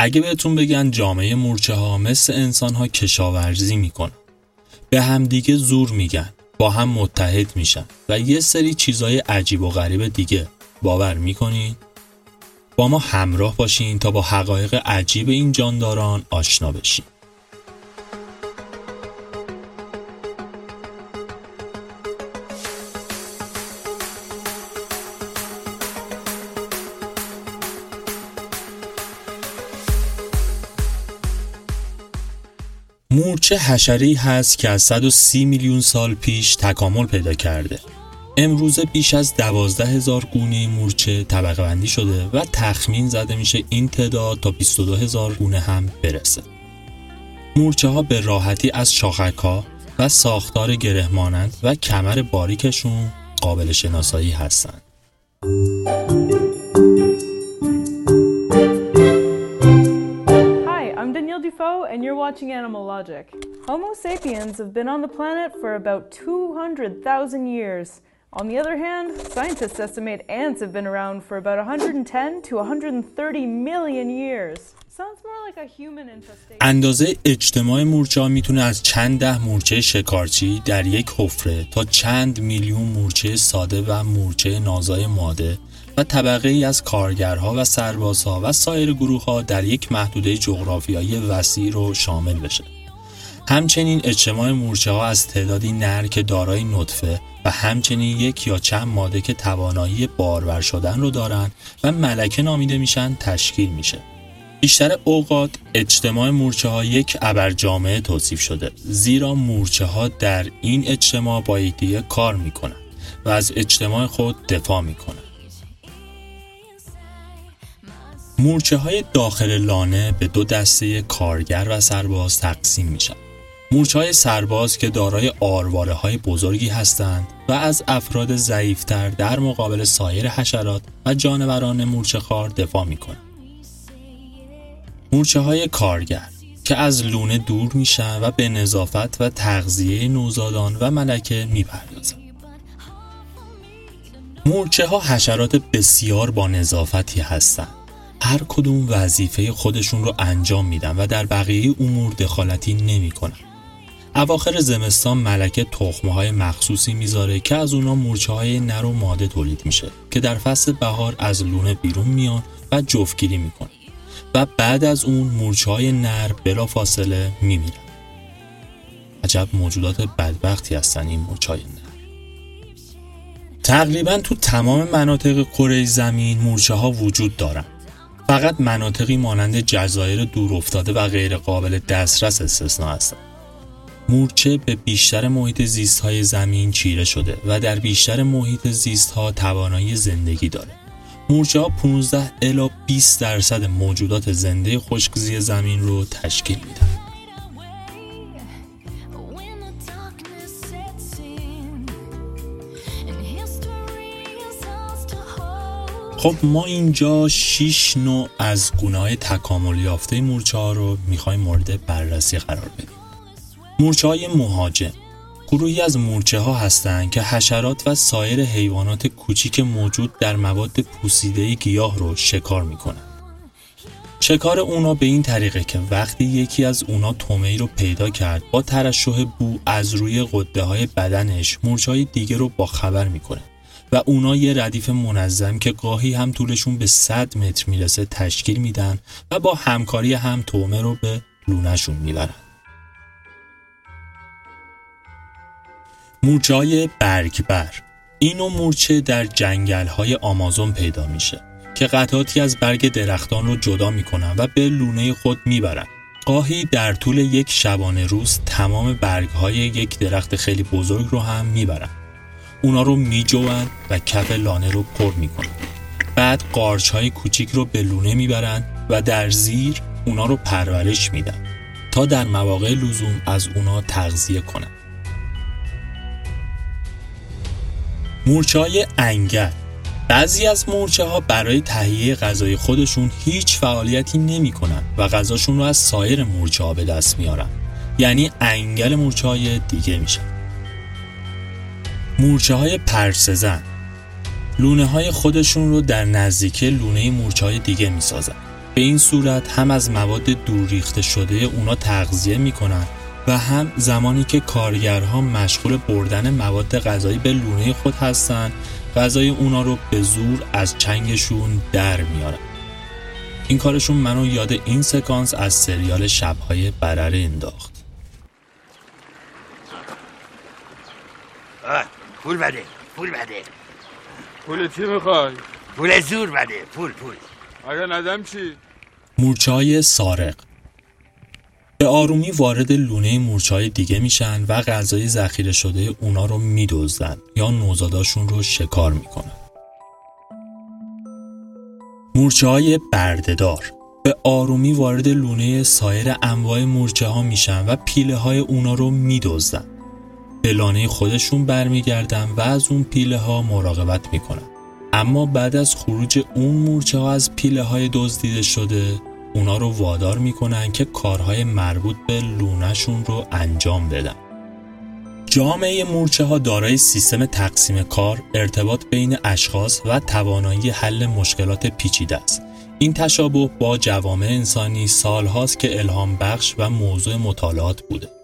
اگه بهتون بگن جامعه مورچه ها مثل انسان ها کشاورزی می‌کنن به همدیگه زور میگن با هم متحد میشن و یه سری چیزای عجیب و غریب دیگه باور می‌کنین؟ با ما همراه باشین تا با حقایق عجیب این جانداران آشنا بشین مورچه حشری هست که از 130 میلیون سال پیش تکامل پیدا کرده. امروزه بیش از دوازده هزار گونه مورچه طبقه بندی شده و تخمین زده میشه این تعداد تا 22 هزار گونه هم برسه. مورچه ها به راحتی از شاخک ها و ساختار گره مانند و کمر باریکشون قابل شناسایی هستند. Defoe, and you're watching Animal Logic. Homo sapiens have been on the planet for about 200,000 years. On the other hand, scientists estimate ants have been around for about 110 to 130 million years. Sounds more like a human infestation. اندازه اجتماع مورچه میتونه از چند ده مورچه شکارچی در یک حفره تا چند میلیون مورچه ساده و مورچه نازای ماده و طبقه ای از کارگرها و سربازها و سایر گروه ها در یک محدوده جغرافیایی وسیع رو شامل بشه. همچنین اجتماع مورچه ها از تعدادی نر که دارای نطفه و همچنین یک یا چند ماده که توانایی بارور شدن رو دارن و ملکه نامیده میشن تشکیل میشه. بیشتر اوقات اجتماع مورچه ها یک ابر جامعه توصیف شده زیرا مورچه ها در این اجتماع با یکدیگه کار می‌کنن و از اجتماع خود دفاع می‌کنن. مورچه های داخل لانه به دو دسته کارگر و سرباز تقسیم میشن. مورچه های سرباز که دارای آرواره های بزرگی هستند و از افراد ضعیفتر در مقابل سایر حشرات و جانوران مورچه خار دفاع می‌کنند. مورچه های کارگر که از لونه دور میشن و به نظافت و تغذیه نوزادان و ملکه می‌پردازند. مورچه ها حشرات بسیار با نظافتی هستند. هر کدوم وظیفه خودشون رو انجام میدن و در بقیه امور دخالتی نمی‌کنن. اواخر زمستان ملکه تخمه های مخصوصی می‌ذاره که از اونا مورچه های نر و ماده تولید میشه که در فصل بهار از لونه بیرون میان و جفتگیری می‌کنن و بعد از اون مورچه های نر بلا فاصله میمیرن. عجب موجودات بدبختی هستن این مورچه های نر. تقریبا تو تمام مناطق کره زمین مورچه ها وجود دارن فقط مناطقی مانند جزایر دور افتاده و غیر قابل دسترس استثنا هستند. مورچه به بیشتر محیط زیست های زمین چیره شده و در بیشتر محیط زیست ها توانایی زندگی داره. مورچه ها 15 الا 20 درصد موجودات زنده خشکزی زمین رو تشکیل میدن. خب ما اینجا 6 نوع از گونه های تکامل یافته مورچه ها رو می‌خوایم مورد بررسی قرار بدیم. مورچه های مهاجم گروهی از مورچه ها هستند که حشرات و سایر حیوانات کوچیک موجود در مواد پوسیده گیاه رو شکار می‌کنن. شکار اونا به این طریقه که وقتی یکی از اونا تومهی رو پیدا کرد با ترشح بو از روی قده های بدنش مورچه های دیگه رو با خبر می‌کنه و اونا یه ردیف منظم که گاهی هم طولشون به 100 متر می‌رسه تشکیل میدن و با همکاری هم تومه رو به لونهشون می‌برن. مورچه های برگبر اینو مورچه در جنگل های آمازون پیدا میشه که قطعاتی از برگ درختان رو جدا می‌کنن و به لونه خود می‌برن. گاهی در طول یک شبانه روز تمام برگ های یک درخت خیلی بزرگ رو هم می‌برن. اونا رو میجوان و کف لانه رو پر می‌کنن. بعد قارچ های کوچیک رو به لونه می‌برن و در زیر اونا رو پرورش میدن تا در مواقع لزوم از اونا تغذیه کنن. مورچه های انگل. بعضی از مورچه ها برای تهیه غذای خودشون هیچ فعالیتی نمی کنن و غذاشون رو از سایر مورچه ها به دست میارن. یعنی انگل مورچه های دیگه میشن. مورچه های پرسزن لونه های خودشون رو در نزدیکی لونه مورچه های دیگه می سازن. به این صورت هم از مواد دور ریخته شده اونا تغذیه می‌کنن و هم زمانی که کارگرها مشغول بردن مواد غذایی به لونه خود هستند غذای اونا رو به زور از چنگشون در میارن. این کارشون منو یاد این سکانس از سریال شبهای برره انداخت. پول بده پول بده. پول چی می‌خوای؟ پول زور بده پول پول. اگه ندم چی؟ مورچه های سارق. به آرومی وارد لونه مورچه های دیگه میشن و غذای ذخیره شده اونا رو میدزدن یا نوزاداشون رو شکار می‌کنن. مورچه های بردهدار. به آرومی وارد لونه سایر انواع مورچه ها میشن و پیله های اونا رو میدزدن. به لانه خودشون برمیگردن و از اون پیله ها مراقبت می‌کنن اما بعد از خروج اون مورچه ها از پیله های دزدیده شده اونا رو وادار می‌کنن که کارهای مربوط به لونهشون رو انجام بدن جامعه مورچه ها دارای سیستم تقسیم کار، ارتباط بین اشخاص و توانایی حل مشکلات پیچیده است. این تشابه با جوامع انسانی سالهاست که الهام بخش و موضوع مطالعات بوده.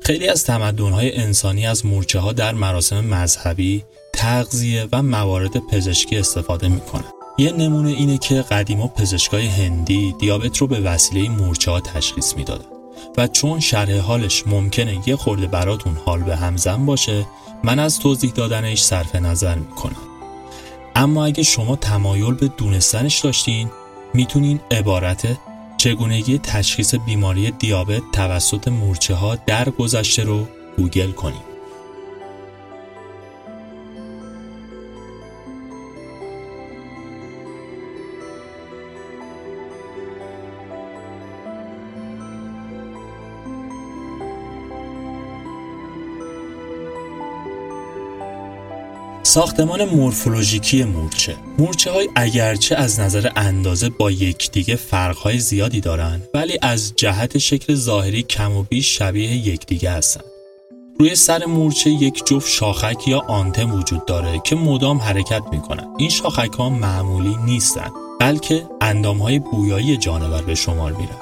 خیلی از تمدن‌های انسانی از مورچه ها در مراسم مذهبی، تغذیه و موارد پزشکی استفاده می‌کنن. یه نمونه اینه که قدیما پزشکای هندی دیابت رو به وسیله مورچه ها تشخیص می‌دادن و چون شرح حالش ممکنه یه خورده براتون حال به همزن باشه من از توضیح دادنش صرف نظر می‌کنم اما اگه شما تمایل به دونستنش داشتین می‌تونین عبارت چگونگی تشخیص بیماری دیابت توسط مورچه ها در گذشته رو گوگل کنید. ساختمان مورفولوژیکی مورچه. مورچه های اگرچه از نظر اندازه با یکدیگه فرقهای زیادی دارند ولی از جهت شکل ظاهری کم و بیش شبیه یکدیگه هستند. روی سر مورچه یک جفت شاخک یا آنتن وجود داره که مدام حرکت می‌کنن این شاخک ها معمولی نیستند بلکه اندام های بویایی جانور به شمار میرن.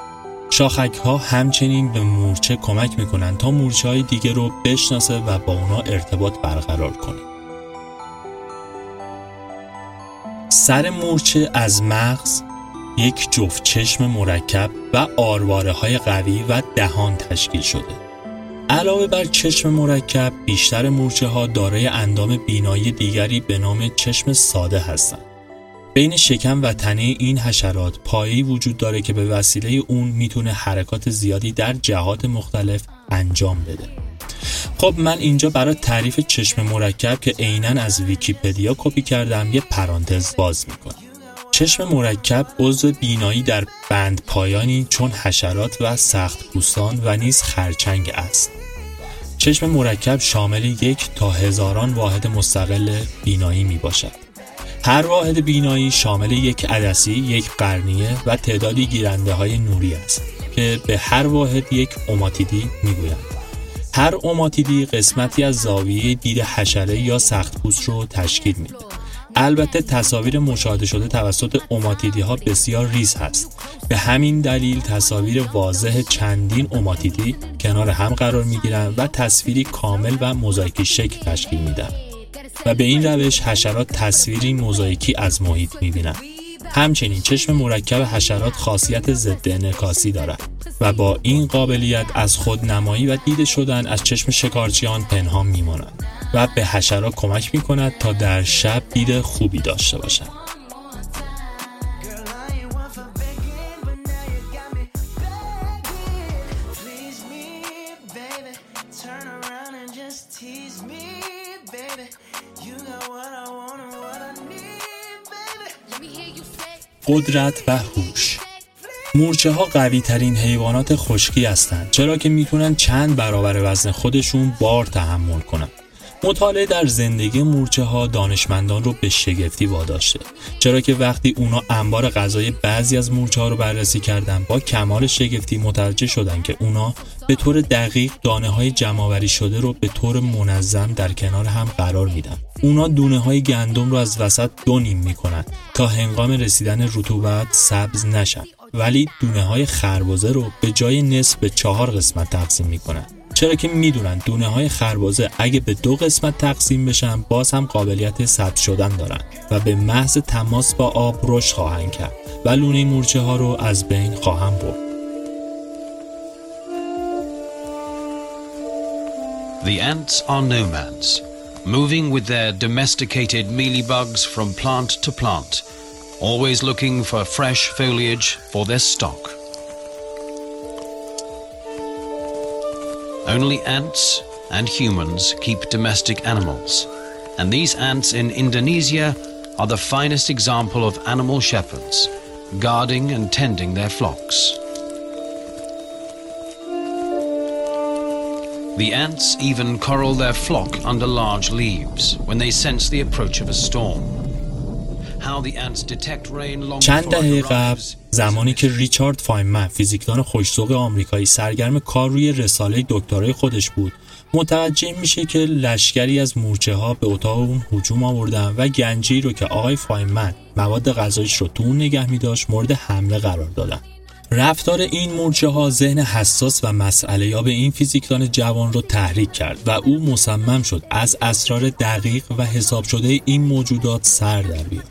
شاخک ها همچنین به مورچه کمک می‌کنن تا مورچه های دیگه رو بشناسه و با اونا ارتباط برقرار کنه. سر مورچه از مغز یک جفت چشم مرکب و آرواره های قوی و دهان تشکیل شده. علاوه بر چشم مرکب بیشتر مورچه ها دارای اندام بینایی دیگری به نام چشم ساده هستند. بین شکم و تنه این حشرات پایی وجود داره که به وسیله اون می‌تونه حرکات زیادی در جهات مختلف انجام بده. خب من اینجا برای تعریف چشم مرکب که عینا از ویکیپدیا کپی کردم یه پرانتز باز می‌کنم. چشم مرکب عضو بینایی در بند پایانی چون حشرات و سخت پوستان و نیز خرچنگ است. چشم مرکب شامل یک تا هزاران واحد مستقل بینایی می باشد. هر واحد بینایی شامل یک عدسی، یک قرنیه و تعدادی گیرنده های نوری است که به هر واحد یک اوماتیدی می هر اوماتیدی قسمتی از زاویه دید حشره یا سختپوست رو تشکیل میده. البته تصاویر مشاهده شده توسط اوماتیدی ها بسیار ریز هست. به همین دلیل تصاویر واضح چندین اوماتیدی کنار هم قرار می گیرن و تصویری کامل و موزاییکی شکل تشکیل میدن. و به این روش حشرات تصویری موزاییکی از محیط می بینن. همچنین چشم مرکب حشرات خاصیت ضد انعکاسی دارد و با این قابلیت از خود نمایی و دیده شدن از چشم شکارچیان پنهان میمانند و به حشرات کمک می کند تا در شب دید خوبی داشته باشند. قدرت و هوش مورچه ها قوی ترین حیوانات خشکی هستند چرا که می‌تونن چند برابر وزن خودشون بار تحمل کنند. مطالعه در زندگی مورچه ها دانشمندان رو به شگفتی واداشته چرا که وقتی اونا انبار غذای بعضی از مورچه ها رو بررسی کردن با کمال شگفتی متوجه شدن که اونا به طور دقیق دانه های جمعآوری شده رو به طور منظم در کنار هم قرار میدن. اونا دونه های گندم رو از وسط دو نیم می‌کنن تا هنگام رسیدن رطوبت سبز نشن. ولی دونه های خربازه رو به جای نصف به چهار قسمت تقسیم می‌کنن. چرا که می‌دونن دونه های خربازه اگه به دو قسمت تقسیم بشن باز هم قابلیت ثبت شدن دارن و به محض تماس با آب رشد خواهند کرد و لونه مورچه ها رو از بین خواهم برد. The ants are nomads, moving with their domesticated mealybugs from plant to plant, always looking for fresh foliage for their stock. Only ants and humans keep domestic animals, and these ants in Indonesia are the finest example of animal shepherds, guarding and tending their flocks. The ants even corral their flock under large leaves when they sense the approach of a storm. How the ants detect rain long چند before دهه قبل زمانی که ریچارد فاینمن فیزیکدان خوش‌ذوق آمریکایی سرگرم کار روی رساله دکترای خودش بود متوجه میشه که لشکری از مورچه ها به اتاق اون هجوم آوردن و گنجی رو که آقای فاینمن مواد غذایش رو تو اون نگه می داشت مورد حمله قرار دادن رفتار این مورچه ها ذهن حساس و مسئله یا به این فیزیکدان جوان رو تحریک کرد و او مصمم شد از اسرار دقیق و حساب شده این موجودات سر در بیاد.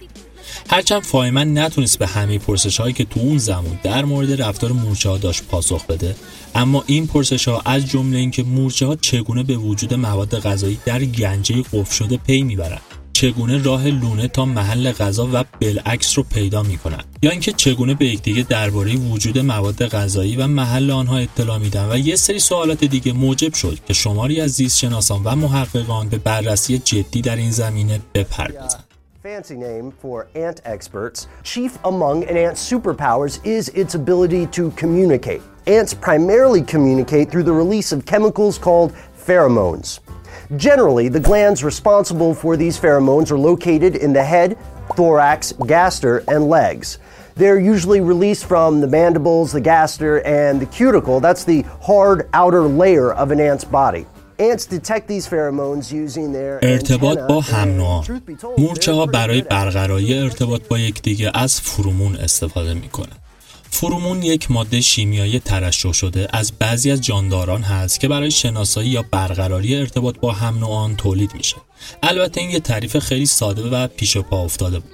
هرچند فایمن نتونست به همه پرسش هایی که تو اون زمان در مورد رفتار مورچه ها داشت پاسخ بده اما این پرسش ها از جمله اینکه مورچه ها چگونه به وجود مواد غذایی در گنجه قفل شده پی می‌برند. چگونه راه لونه تا محل غذا و بالعکس رو پیدا می‌کنند یا اینکه چگونه به یکدیگه درباره وجود مواد غذایی و محل آنها اطلاع میدن و یه سری سوالات دیگه موجب شد که شماری از زیست شناسان و محققان به بررسی جدی در این زمینه بپردازند fancy name for ant experts. Chief among an ant's superpowers is its ability to communicate. Ants primarily communicate through the release of chemicals called pheromones. Generally, the glands responsible for these pheromones are located in the head, thorax, gaster, and legs. They're usually released from the mandibles, the gaster, and the cuticle. That's the hard outer layer of an ant's body. Ants detect these pheromones using their ارتباط antennae, با and هم نوعان truth be told, مورچه they're ها pretty برای good at it. برقراری ارتباط با یکدیگه از فرومون استفاده میکنه فرومون یک ماده شیمیایی ترشح شده از بعضی از جانداران هست که برای شناسایی یا برقراری ارتباط با هم نوعان تولید میشه. البته این یه تعریف خیلی ساده و پیش پا افتاده بود.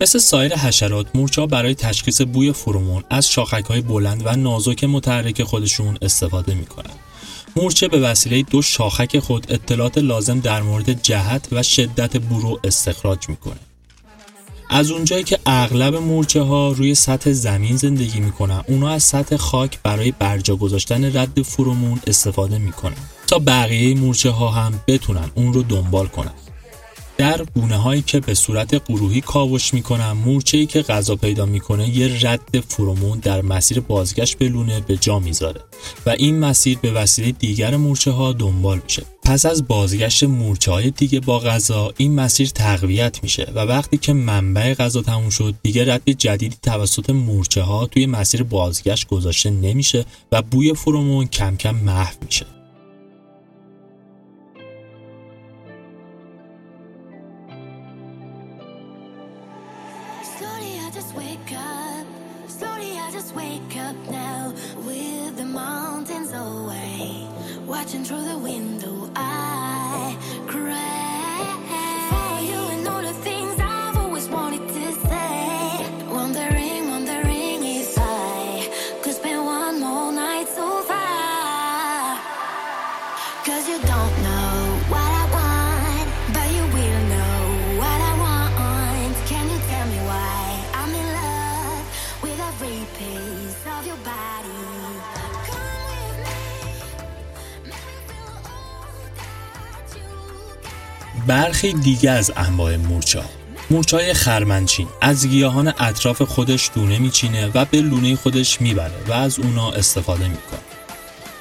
مثل سایر حشرات مورچه برای تشخیص بوی فرومون از شاخک های بلند و نازک متحرک خودشون استفاده می‌کنن. مورچه به وسیله دو شاخک خود اطلاعات لازم در مورد جهت و شدت بو رو استخراج می‌کنه. از اونجایی که اغلب مورچه ها روی سطح زمین زندگی می‌کنن اونا از سطح خاک برای برجا گذاشتن رد فرومون استفاده می‌کنن تا بقیه مورچه ها هم بتونن اون رو دنبال کنن. در گونه هایی که به صورت گروهی کاوش می‌کنن مورچه ای که غذا پیدا می‌کنه یه رد فرومون در مسیر بازگشت به لونه به جا می‌ذاره و این مسیر به وسیله دیگر مورچه ها دنبال میشه. پس از بازگشت مورچه های دیگه با غذا این مسیر تقویت میشه و وقتی که منبع غذا تموم شد دیگه رد جدیدی توسط مورچه ها توی مسیر بازگشت گذاشته نمیشه و بوی فرومون کم کم محو میشه. برخی دیگه از انواع مورچه ها مورچه های خرمنچین. از گیاهان اطراف خودش دونه میچینه و به لونه خودش می‌بره و از اونا استفاده می‌کنه.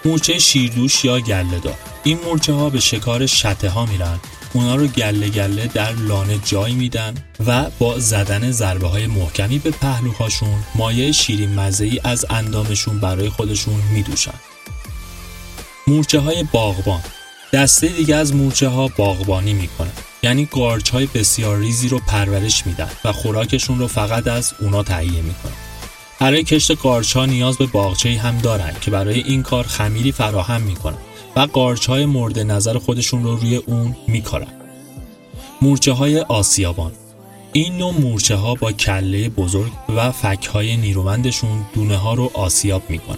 مورچه شیردوش یا گله دار این مورچه ها به شکار شته ها میرن. اونا رو گله گله در لانه جای میدن و با زدن ضربه های محکمی به پهلوهاشون مایه شیرین مزه ای از اندامشون برای خودشون میدوشن. مورچه های باغبان. دسته دیگه از مورچه ها باغبانی می‌کنن. یعنی قارچ های بسیار ریزی رو پرورش میدن و خوراکشون رو فقط از اونا تهیه می‌کنن. برای کشت قارچ ها نیاز به باغچه هم دارن که برای این کار خمیری فراهم می‌کنن و قارچ های مورد نظر خودشون رو روی اون میکارن. مورچه های آسیابان. این نوع مورچه ها با کله بزرگ و فک های نیرومندشون دونه ها رو آسیاب می‌کنن.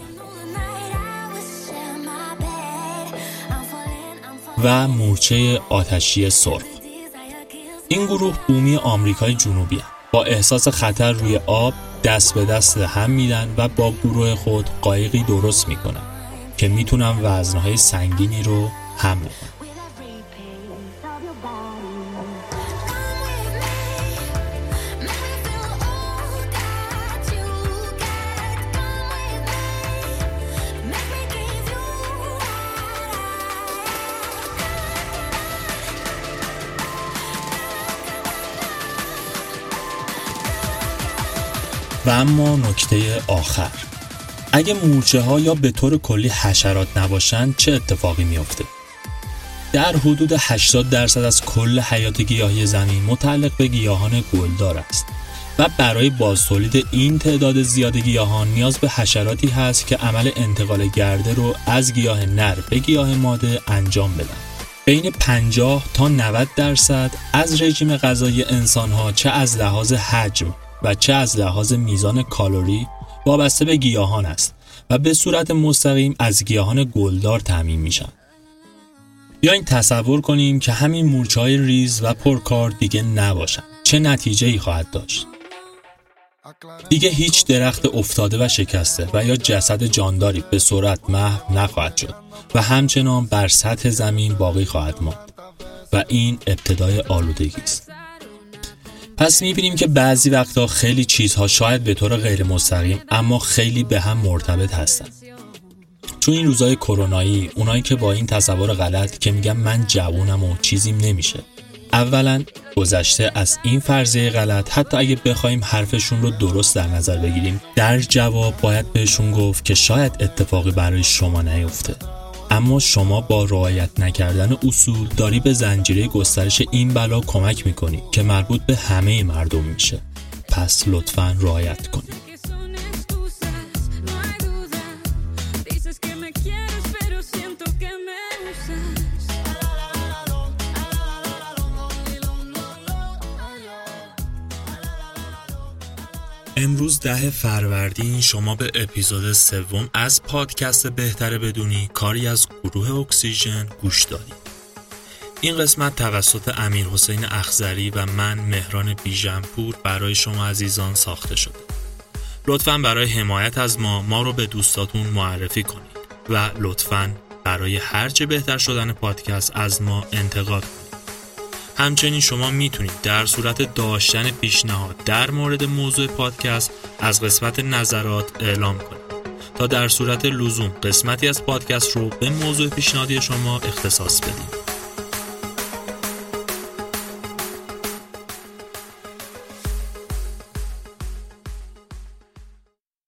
و مورچه آتشی سرخ. این گروه بومی آمریکای جنوبی هست. با احساس خطر روی آب دست به دست هم میدن و با گروه خود قایقی درست می‌کنن که می‌تونن وزنهای سنگینی رو حمل کنن و اما نکته آخر اگه مورچه ها یا به طور کلی حشرات نباشند چه اتفاقی میافته؟ در حدود 80 درصد از کل حیات گیاهی زمین متعلق به گیاهان گلدار است و برای بازتولید این تعداد زیاد گیاهان نیاز به حشراتی هست که عمل انتقال گرده رو از گیاه نر به گیاه ماده انجام بدن. بین 50 تا 90 درصد از رژیم غذایی انسان ها چه از لحاظ حجم و چه از لحاظ میزان کالری وابسته به گیاهان است و به صورت مستقیم از گیاهان گلدار تعمین میشن. بیاین تصور کنیم که همین مورچه های ریز و پرکار دیگه نباشن. چه نتیجه ای خواهد داشت؟ دیگه هیچ درخت افتاده و شکسته و یا جسد جانداری به سرعت محو نخواهد شد و همچنان بر سطح زمین باقی خواهد ماند و این ابتدای آلودگی است. پس می‌بینیم که بعضی وقتا خیلی چیزها شاید به طور غیر مستقیم اما خیلی به هم مرتبط هستن. تو این روزای کرونایی اونایی که با این تصور غلط که میگن من جوونم و چیزیم نمیشه. اولا گذشته از این فرضیه غلط حتی اگه بخوایم حرفشون رو درست در نظر بگیریم در جواب باید بهشون گفت که شاید اتفاقی برای شما نیفته. اما شما با رعایت نکردن اصول داری به زنجیره گسترش این بلا کمک می‌کنی که مربوط به همه مردم میشه. پس لطفا رعایت کنید. امروز ده فروردین شما به اپیزود سوم از پادکست بهتره بدونی کاری از گروه اکسیژن گوش دادید. این قسمت توسط امیر حسین اخزری و من مهران بیژنپور برای شما عزیزان ساخته شده. لطفا برای حمایت از ما ما رو به دوستاتون معرفی کنید و لطفا برای هرچه بهتر شدن پادکست از ما انتقاد کنید. همچنین شما می‌تونید در صورت داشتن پیشنهاد در مورد موضوع پادکست از قسمت نظرات اعلام کنید. تا در صورت لزوم قسمتی از پادکست رو به موضوع پیشنهادی شما اختصاص بدیم